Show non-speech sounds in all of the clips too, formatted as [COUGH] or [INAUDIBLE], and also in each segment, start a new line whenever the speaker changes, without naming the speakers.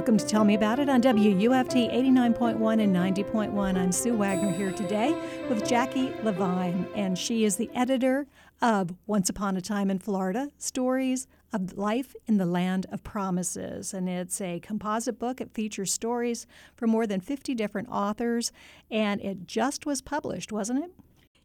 Welcome to Tell Me About It on WUFT 89.1 and 90.1. I'm Sue Wagner here today with Jacki Levine, and she is the editor of Once Upon a Time in Florida Stories of Life in the Land of Promises. And it's a composite book. It features stories from more than 50 different authors, and it just was published, wasn't it?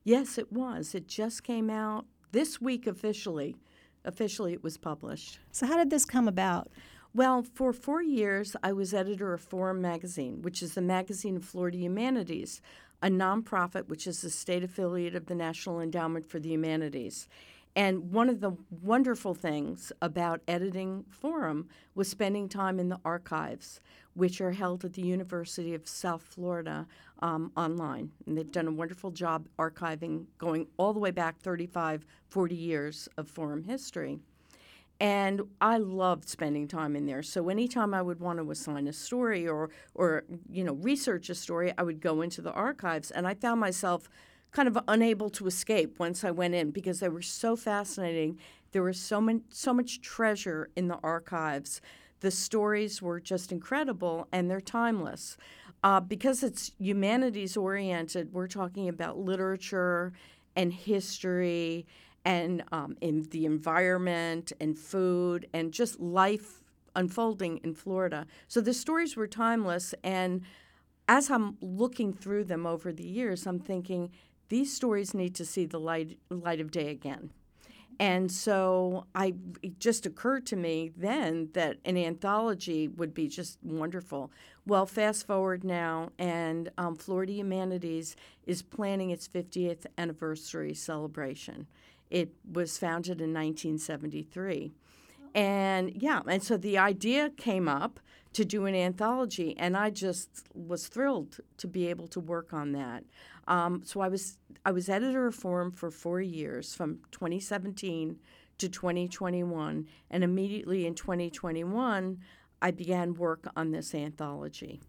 Yes, it was. It just came out this week officially. Officially, it was published.
So, how did this come about?
Well, for four years, I was editor of Forum Magazine, which is the magazine of Florida Humanities, a nonprofit which is the state affiliate of the National Endowment for the Humanities. And one of the wonderful things about editing Forum was spending time in the archives, which are held at the University of South Florida um, online. And they've done a wonderful job archiving, going all the way back 35, 40 years of Forum history. And I loved spending time in there. So anytime I would want to assign a story or, or you know, research a story, I would go into the archives. And I found myself kind of unable to escape once I went in because they were so fascinating. There was so, much so much treasure in the archives. The stories were just incredible and they're timeless. Uh, because it's humanities oriented, we're talking about literature and history and um, in the environment and food and just life unfolding in Florida. So the stories were timeless. And as I'm looking through them over the years, I'm thinking these stories need to see the light light of day again. And so I it just occurred to me then that an anthology would be just wonderful. Well, fast forward now, and um, Florida Humanities is planning its 50th anniversary celebration. It was founded in 1973. And yeah, and so the idea came up to do an anthology, and I just was thrilled to be able to work on that. Um, so I was I was editor of Forum for four years, from 2017 to 2021, and immediately in 2021, I began work on this anthology.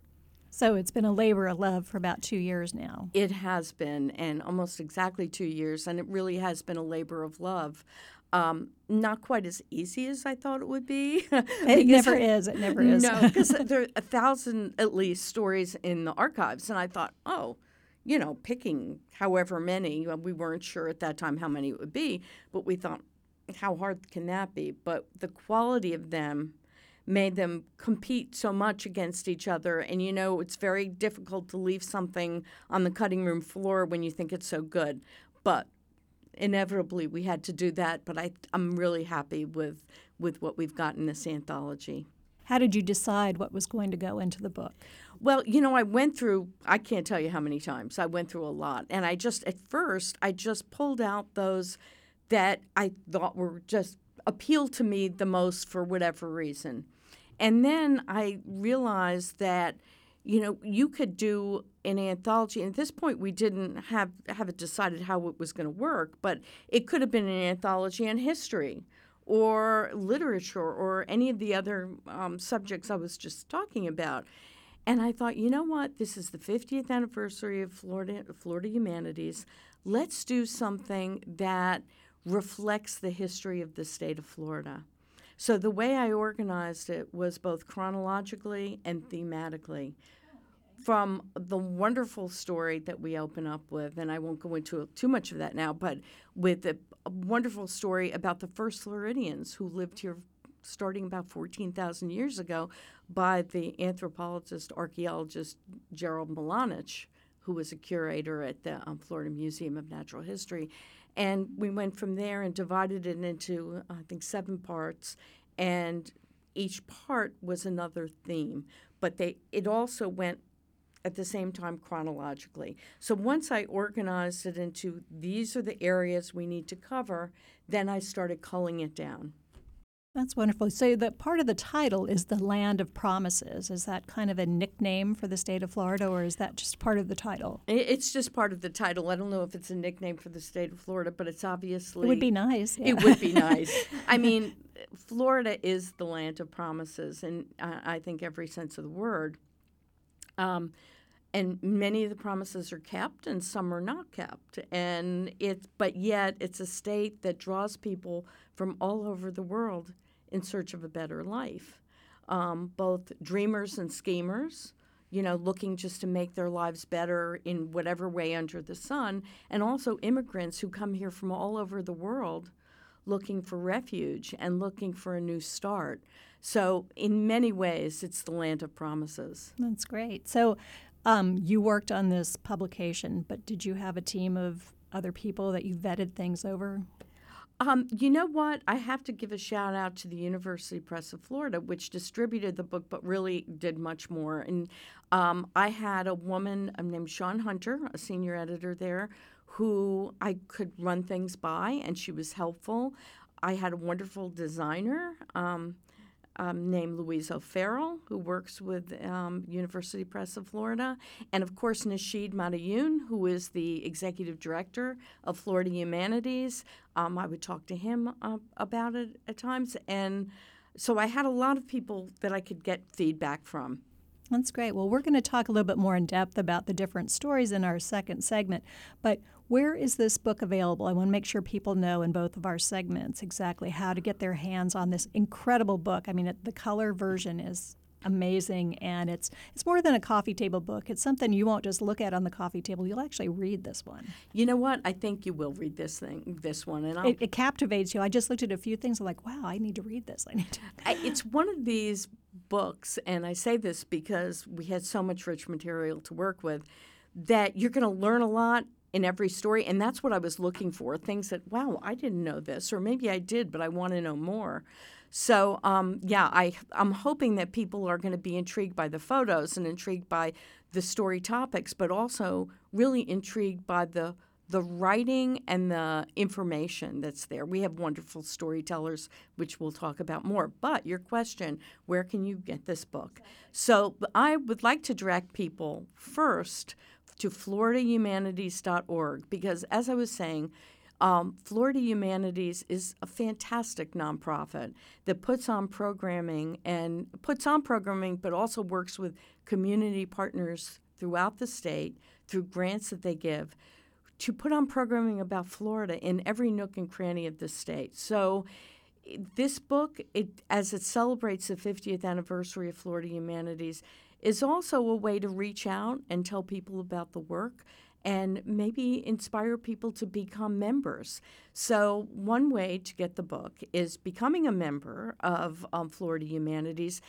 So it's been a labor of love for about two years now.
It has been, and almost exactly two years, and it really has been a labor of love. Um, not quite as easy as I thought it would be. [LAUGHS]
it never I, is. It never is.
No, because [LAUGHS] there are a thousand at least stories in the archives, and I thought, oh, you know, picking however many. We weren't sure at that time how many it would be, but we thought, how hard can that be? But the quality of them made them compete so much against each other. And you know, it's very difficult to leave something on the cutting room floor when you think it's so good. But inevitably, we had to do that. But I, I'm really happy with, with what we've got in this anthology.
How did you decide what was going to go into the book?
Well, you know, I went through, I can't tell you how many times. I went through a lot. And I just, at first, I just pulled out those that I thought were just appealed to me the most for whatever reason. And then I realized that, you know, you could do an anthology. And at this point, we didn't have have it decided how it was going to work, but it could have been an anthology on history or literature or any of the other um, subjects I was just talking about. And I thought, you know what? This is the 50th anniversary of Florida, Florida Humanities. Let's do something that reflects the history of the state of Florida. So the way I organized it was both chronologically and thematically. From the wonderful story that we open up with, and I won't go into too much of that now, but with a wonderful story about the first Floridians who lived here starting about 14,000 years ago by the anthropologist, archaeologist Jerald Milanich, who was a curator at the um, Florida Museum of Natural History. And we went from there and divided it into, I think, seven parts. And each part was another theme. But they it also went at the same time chronologically. So once I organized it into these are the areas we need to cover, then I started culling it down.
That's wonderful. So, the part of the title is the Land of Promises. Is that kind of a nickname for the state of Florida, or is that just part of the title?
It's just part of the title. I don't know if it's a nickname for the state of Florida, but it's obviously.
It would be nice.
Yeah. It would be nice. [LAUGHS] I mean, Florida is the land of promises, and I think every sense of the word. Um, and many of the promises are kept and some are not kept and it's but yet it's a state that draws people from all over the world in search of a better life. um, both dreamers and schemers, you know, looking just to make their lives better in whatever way under the sun, and also immigrants who come here from all over the world looking for refuge and looking for a new start. So, in many ways, it's the land of promises.
That's great. So, um, you worked on this publication, but did you have a team of other people that you vetted things over?
Um, you know what? I have to give a shout out to the University Press of Florida, which distributed the book, but really did much more. And um, I had a woman named Sian Hunter, a senior editor there, who I could run things by, and she was helpful. I had a wonderful designer. Um, um, named Louise O'Farrell, who works with um, University Press of Florida, and of course Nashid Madyun, who is the executive director of Florida Humanities. Um, I would talk to him uh, about it at times, and so I had a lot of people that I could get feedback from.
That's great. Well, we're going to talk a little bit more in depth about the different stories in our second segment. But where is this book available? I want to make sure people know in both of our segments exactly how to get their hands on this incredible book. I mean, it, the color version is amazing and it's it's more than a coffee table book it's something you won't just look at on the coffee table you'll actually read this one
you know what i think you will read this thing this one and
it, it, captivates you i just looked at a few things I'm like wow i need to read this i need to
it's one of these books and i say this because we had so much rich material to work with that you're going to learn a lot in every story. And that's what I was looking for things that, wow, I didn't know this, or maybe I did, but I want to know more. So, um, yeah, I, I'm hoping that people are going to be intrigued by the photos and intrigued by the story topics, but also really intrigued by the the writing and the information that's there. We have wonderful storytellers, which we'll talk about more. But your question, where can you get this book? So I would like to direct people first to floridahumanities.org because, as I was saying, um, Florida Humanities is a fantastic nonprofit that puts on programming and puts on programming, but also works with community partners throughout the state through grants that they give to put on programming about Florida in every nook and cranny of the state. So, this book, it, as it celebrates the 50th anniversary of Florida Humanities, is also a way to reach out and tell people about the work and maybe inspire people to become members. So, one way to get the book is becoming a member of um, Florida Humanities.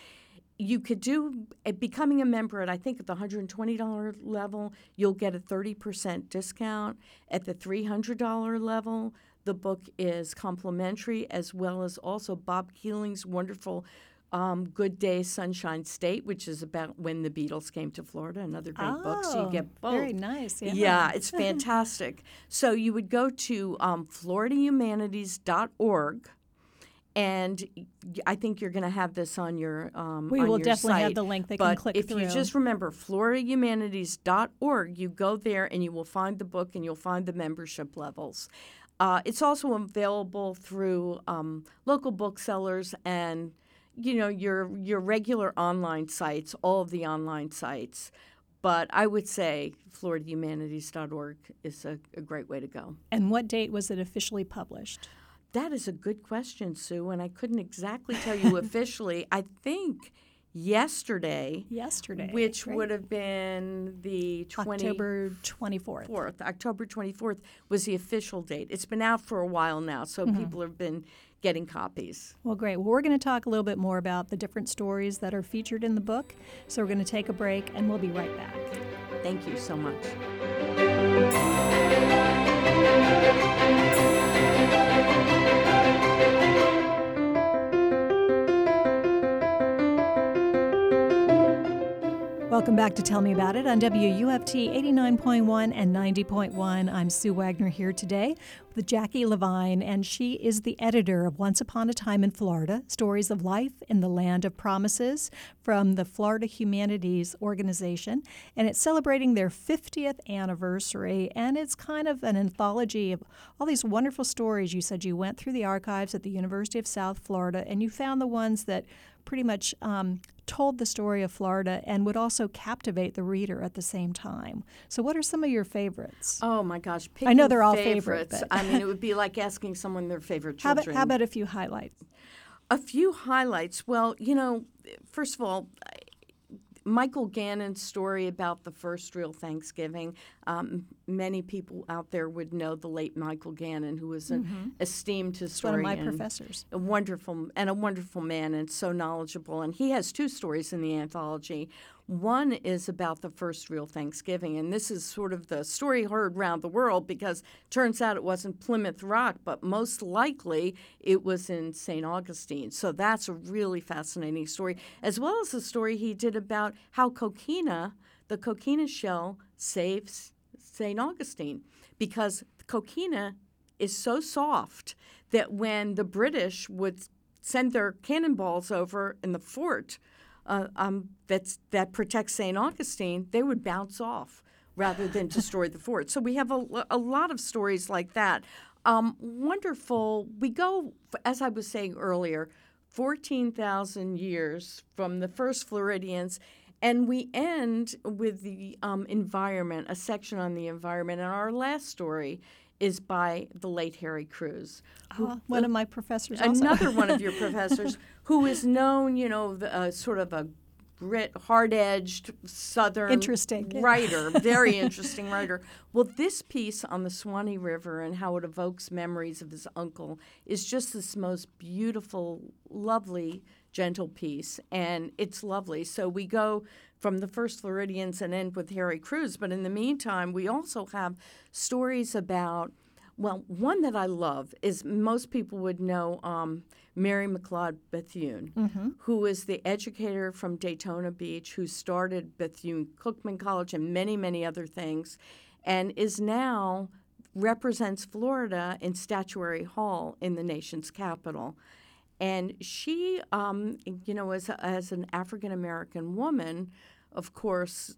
You could do uh, becoming a member at I think at the $120 level, you'll get a 30% discount. At the $300 level, the book is complimentary, as well as also Bob Kealing's wonderful um, Good Day, Sunshine State, which is about when the Beatles came to Florida. Another great
oh,
book, so you get both.
Very nice. Yeah,
yeah [LAUGHS] it's fantastic. so you would go to um, FloridaHumanities.org. And I think you're going to have this on your um,
we
on
will
your
definitely
site.
have the link they
but
can click
if
through.
you just remember FloridaHumanities.org, you go there and you will find the book and you'll find the membership levels. Uh, it's also available through um, local booksellers and you know your your regular online sites, all of the online sites. But I would say FloridaHumanities.org is a, a great way to go.
And what date was it officially published?
That is a good question, Sue, and I couldn't exactly tell you [LAUGHS] officially. I think yesterday.
Yesterday.
Which
Great.
would have been the 20,
October 24th.
4th. October 24th was the official date. It's been out for a while now, so
Mm-hmm.
people have been getting copies.
Well, great. Well, we're going to talk a little bit more about the different stories that are featured in the book. So we're going to take a break and we'll be right back.
Thank you so much.
Welcome back to Tell Me About It on WUFT 89.1 and 90.1. I'm Sue Wagner here today with Jacki Levine, and she is the editor of Once Upon a Time in Florida Stories of Life in the Land of Promises from the Florida Humanities Organization. And it's celebrating their 50th anniversary, and it's kind of an anthology of all these wonderful stories. You said you went through the archives at the University of South Florida and you found the ones that pretty much um, told the story of Florida and would also captivate the reader at the same time. So, what are some of your favorites?
Oh my gosh!
I know they're all
favorites.
favorite,
I mean, it [LAUGHS] would be like asking someone their favorite
How about,
children.
how about a few highlights?
A few highlights. Well, you know, first of all, Michael Gannon's story about the first real Thanksgiving. Um, many people out there would know the late Michael Gannon, who was an mm-hmm. esteemed historian.
One of my professors.
A wonderful and a wonderful man, and so knowledgeable. And he has two stories in the anthology. One is about the first real Thanksgiving, and this is sort of the story heard around the world because turns out it wasn't Plymouth Rock, but most likely it was in St. Augustine. So that's a really fascinating story, as well as the story he did about how coquina, the coquina shell, saves St. Augustine because coquina is so soft that when the British would send their cannonballs over in the fort, uh, um, that's, that protects St. Augustine, they would bounce off rather than [LAUGHS] destroy the fort. So we have a, a lot of stories like that. Um, wonderful. We go, as I was saying earlier, 14,000 years from the first Floridians, and we end with the um, environment, a section on the environment. And our last story is by the late Harry Crews.
Who, uh, one of my professors.
Another one of your [LAUGHS] professors who is known, you know, the, uh, sort of a grit, hard-edged Southern
interesting
writer, very [LAUGHS] interesting writer. Well, this piece on the Suwannee River and how it evokes memories of his uncle is just this most beautiful, lovely, gentle piece, and it's lovely. So we go from the first Floridians and end with Harry Crews. But in the meantime, we also have stories about, well, one that I love is most people would know um, Mary McLeod Bethune, mm-hmm. who is the educator from Daytona Beach, who started Bethune Cookman College and many, many other things, and is now represents Florida in Statuary Hall in the nation's capital. And she, um, you know, as, as an African American woman, of course,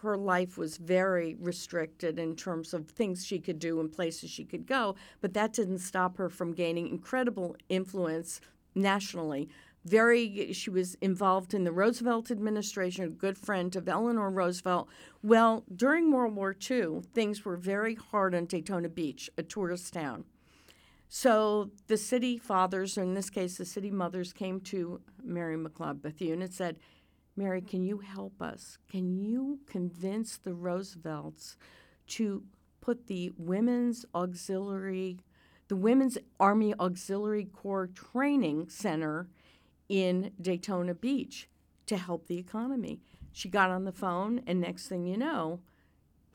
her life was very restricted in terms of things she could do and places she could go, but that didn't stop her from gaining incredible influence nationally. Very, she was involved in the Roosevelt administration, a good friend of Eleanor Roosevelt. Well, during World War II, things were very hard on Daytona Beach, a tourist town. So the city fathers, or in this case, the city mothers, came to Mary McLeod Bethune and said, Mary, can you help us? Can you convince the Roosevelts to put the Women's Auxiliary, the Women's Army Auxiliary Corps Training Center in Daytona Beach to help the economy? She got on the phone, and next thing you know,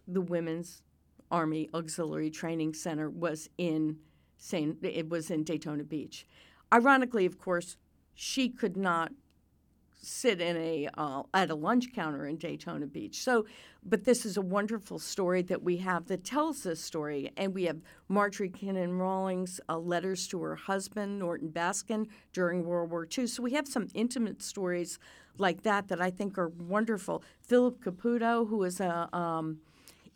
the Women's Army Auxiliary Training Center was in saying it was in Daytona Beach. Ironically, of course, she could not sit in a uh, at a lunch counter in Daytona Beach. So, but this is a wonderful story that we have that tells this story, and we have Marjorie Kinnan Rawlings' uh, letters to her husband Norton Baskin during World War II. So we have some intimate stories like that that I think are wonderful. Philip Caputo, who is a um,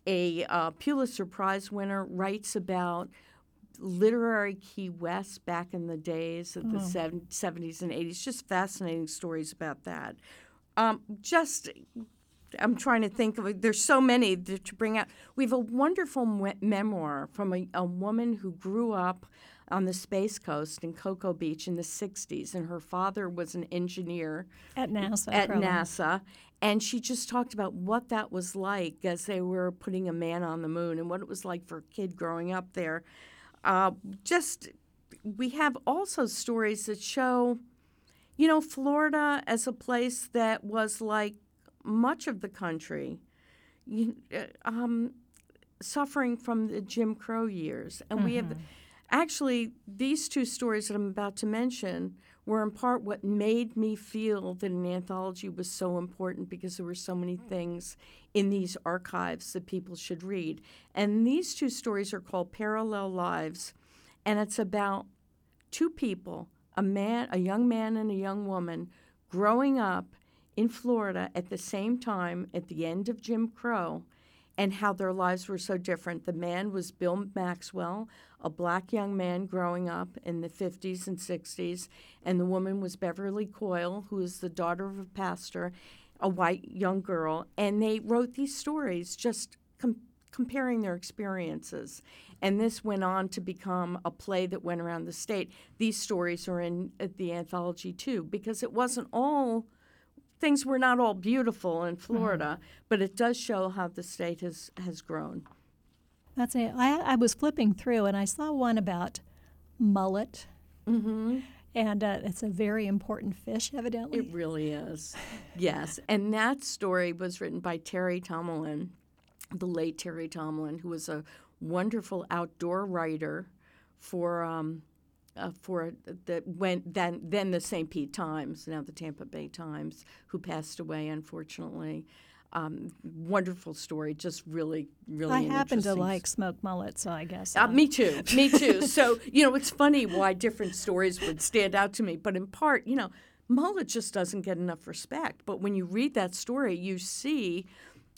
a uh, Pulitzer Prize winner, writes about literary Key West back in the days of the mm. 70s and 80s. Just fascinating stories about that. Um, just, I'm trying to think of, there's so many to bring out. We have a wonderful me- memoir from a, a woman who grew up on the Space Coast in Cocoa Beach in the 60s, and her father was an engineer
at NASA.
At
probably.
NASA. And she just talked about what that was like as they were putting a man on the moon and what it was like for a kid growing up there. Uh, just we have also stories that show, you know, Florida as a place that was like much of the country, you, uh, um, suffering from the Jim Crow years, and mm-hmm. we have mm-hmm. actually these two stories that I'm about to mention were in part what made me feel that an anthology was so important because there were so many things in these archives that people should read. And these two stories are called Parallel Lives, and it's about two people, a man, a young man and a young woman growing up in Florida at the same time at the end of Jim Crow and how their lives were so different. The man was Bill Maxwell, a black young man growing up in the 50s and 60s, and the woman was Beverly Coyle, who is the daughter of a pastor, a white young girl. And they wrote these stories just com- comparing their experiences. And this went on to become a play that went around the state. These stories are in the anthology too, because it wasn't all things were not all beautiful in mm-hmm. Florida, but it does show how the state has has grown.
That's it. I, I was flipping through and I saw one about mullet.
Mm-hmm.
And uh, it's a very important fish, evidently.
It really is. yes. And that story was written by Terry Tomalin, the late Terry Tomalin, who was a wonderful outdoor writer for um, uh, for the when then then the St. Pete Times, now the Tampa Bay Times, who passed away unfortunately. Um, wonderful story, just really, really.
I happen to like smoked mullet, so I guess.
uh, me too. [LAUGHS] Me too. so, you know, it's funny why different stories would stand out to me, but in part, you know, mullet just doesn't get enough respect. But when you read that story, you see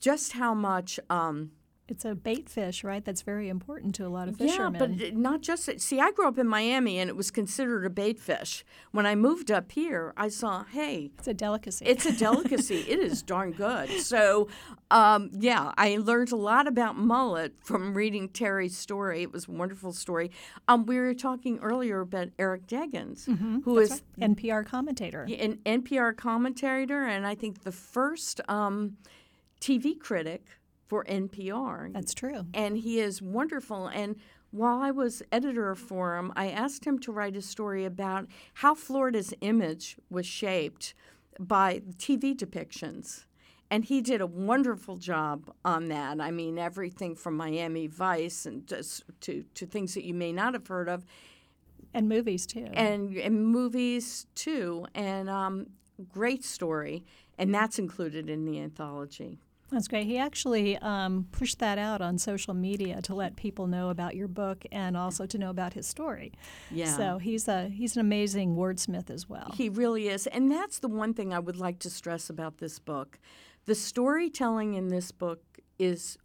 just how much. Um,
it's a bait fish, right? That's very important to a lot of fishermen.
yeah, but not just. See, I grew up in Miami and it was considered a bait fish. When I moved up here, I saw, hey,
it's a delicacy.
it's a delicacy. [LAUGHS] it is darn good. So, um, yeah, I learned a lot about mullet from reading Terry's story. It was a wonderful story. Um, we were talking earlier about Eric Deggans, who is
NPR commentator.
an NPR commentator and I think the first um, TV critic for NPR
That's true.
and he is wonderful. And while I was editor for him, I asked him to write a story about how Florida's image was shaped by TV depictions. And he did a wonderful job on that. I mean, everything from Miami Vice and just to, to things that you may not have heard of,
And movies, too.
and, and movies too. And um, great story. And that's included in the anthology.
That's great. He actually um, pushed that out on social media to let people know about your book and also to know about his story.
Yeah.
So he's a he's an amazing wordsmith as well.
He really is. And that's the one thing I would like to stress about this book. The storytelling in this book is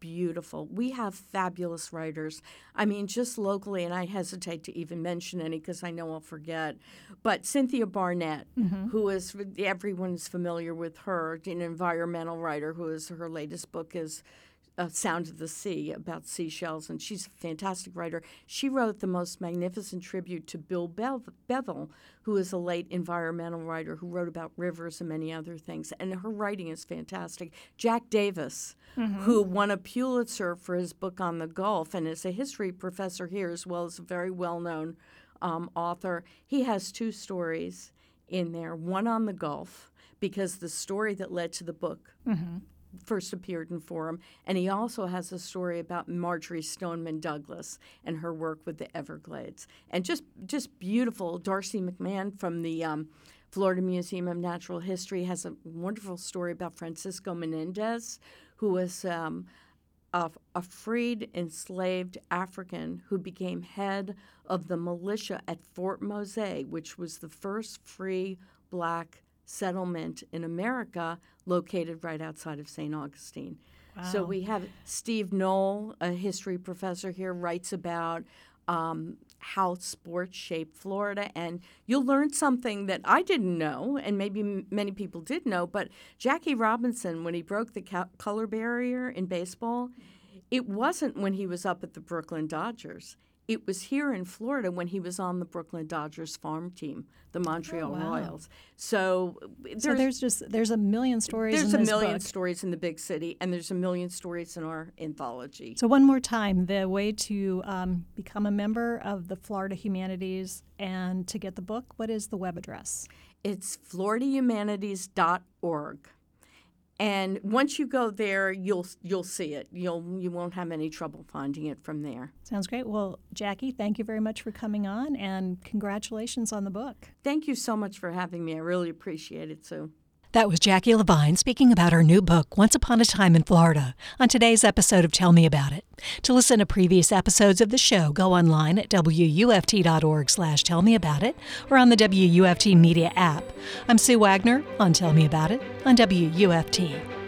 beautiful. We have fabulous writers. I mean, just locally, and I hesitate to even mention any because I know I'll forget, but Cynthia Barnett, mm-hmm. who is, everyone's familiar with her, an environmental writer who is, her latest book is uh, Sound of the Sea about seashells, and she's a fantastic writer. She wrote the most magnificent tribute to Bill Bev- Bevel, who is a late environmental writer who wrote about rivers and many other things. And her writing is fantastic. Jack Davis, who won a Pulitzer for his book on the Gulf and is a history professor here as well as a very well known um, author, he has two stories in there one on the Gulf, because the story that led to the book first appeared in Forum, and he also has a story about Marjory Stoneman Douglas and her work with the Everglades, and just just beautiful. Darcie MacMahon from the um, Florida Museum of Natural History has a wonderful story about Francisco Menendez, who was. Um, a, a freed, enslaved African who became head of the militia at Fort Mose, which was the first free black settlement in America located right outside of St. Augustine. So we have Steve Noll, a history professor here, writes about um, how sports shape Florida, and you'll learn something that I didn't know, and maybe m- many people did know. But Jackie Robinson, when he broke the co- color barrier in baseball, it wasn't when he was up at the Brooklyn Dodgers. It was here in Florida when he was on the Brooklyn Dodgers farm team, the Montreal
wow.
Royals. So
so there's just there's a million stories
there's
in
a million
book.
stories in the big city, and there's a million stories in our anthology.
So one more time, the way to um, become a member of the Florida Humanities and to get the book, what is the web address?
It's floridahumanities.org. And once you go there, you'll you'll see it. You'll you won't have any trouble finding it from there.
Sounds great. Well, Jacki, thank you very much for coming on and congratulations on the book.
Thank you so much for having me. I really appreciate it, Sue.
That was Jacki Levine speaking about her new book, Once Upon a Time in Florida, on today's episode of Tell Me About It. To listen to previous episodes of the show, go online at wuft.org slash tell me about it or on the WUFT media app. I'm Sue Wagner on Tell Me About It on WUFT.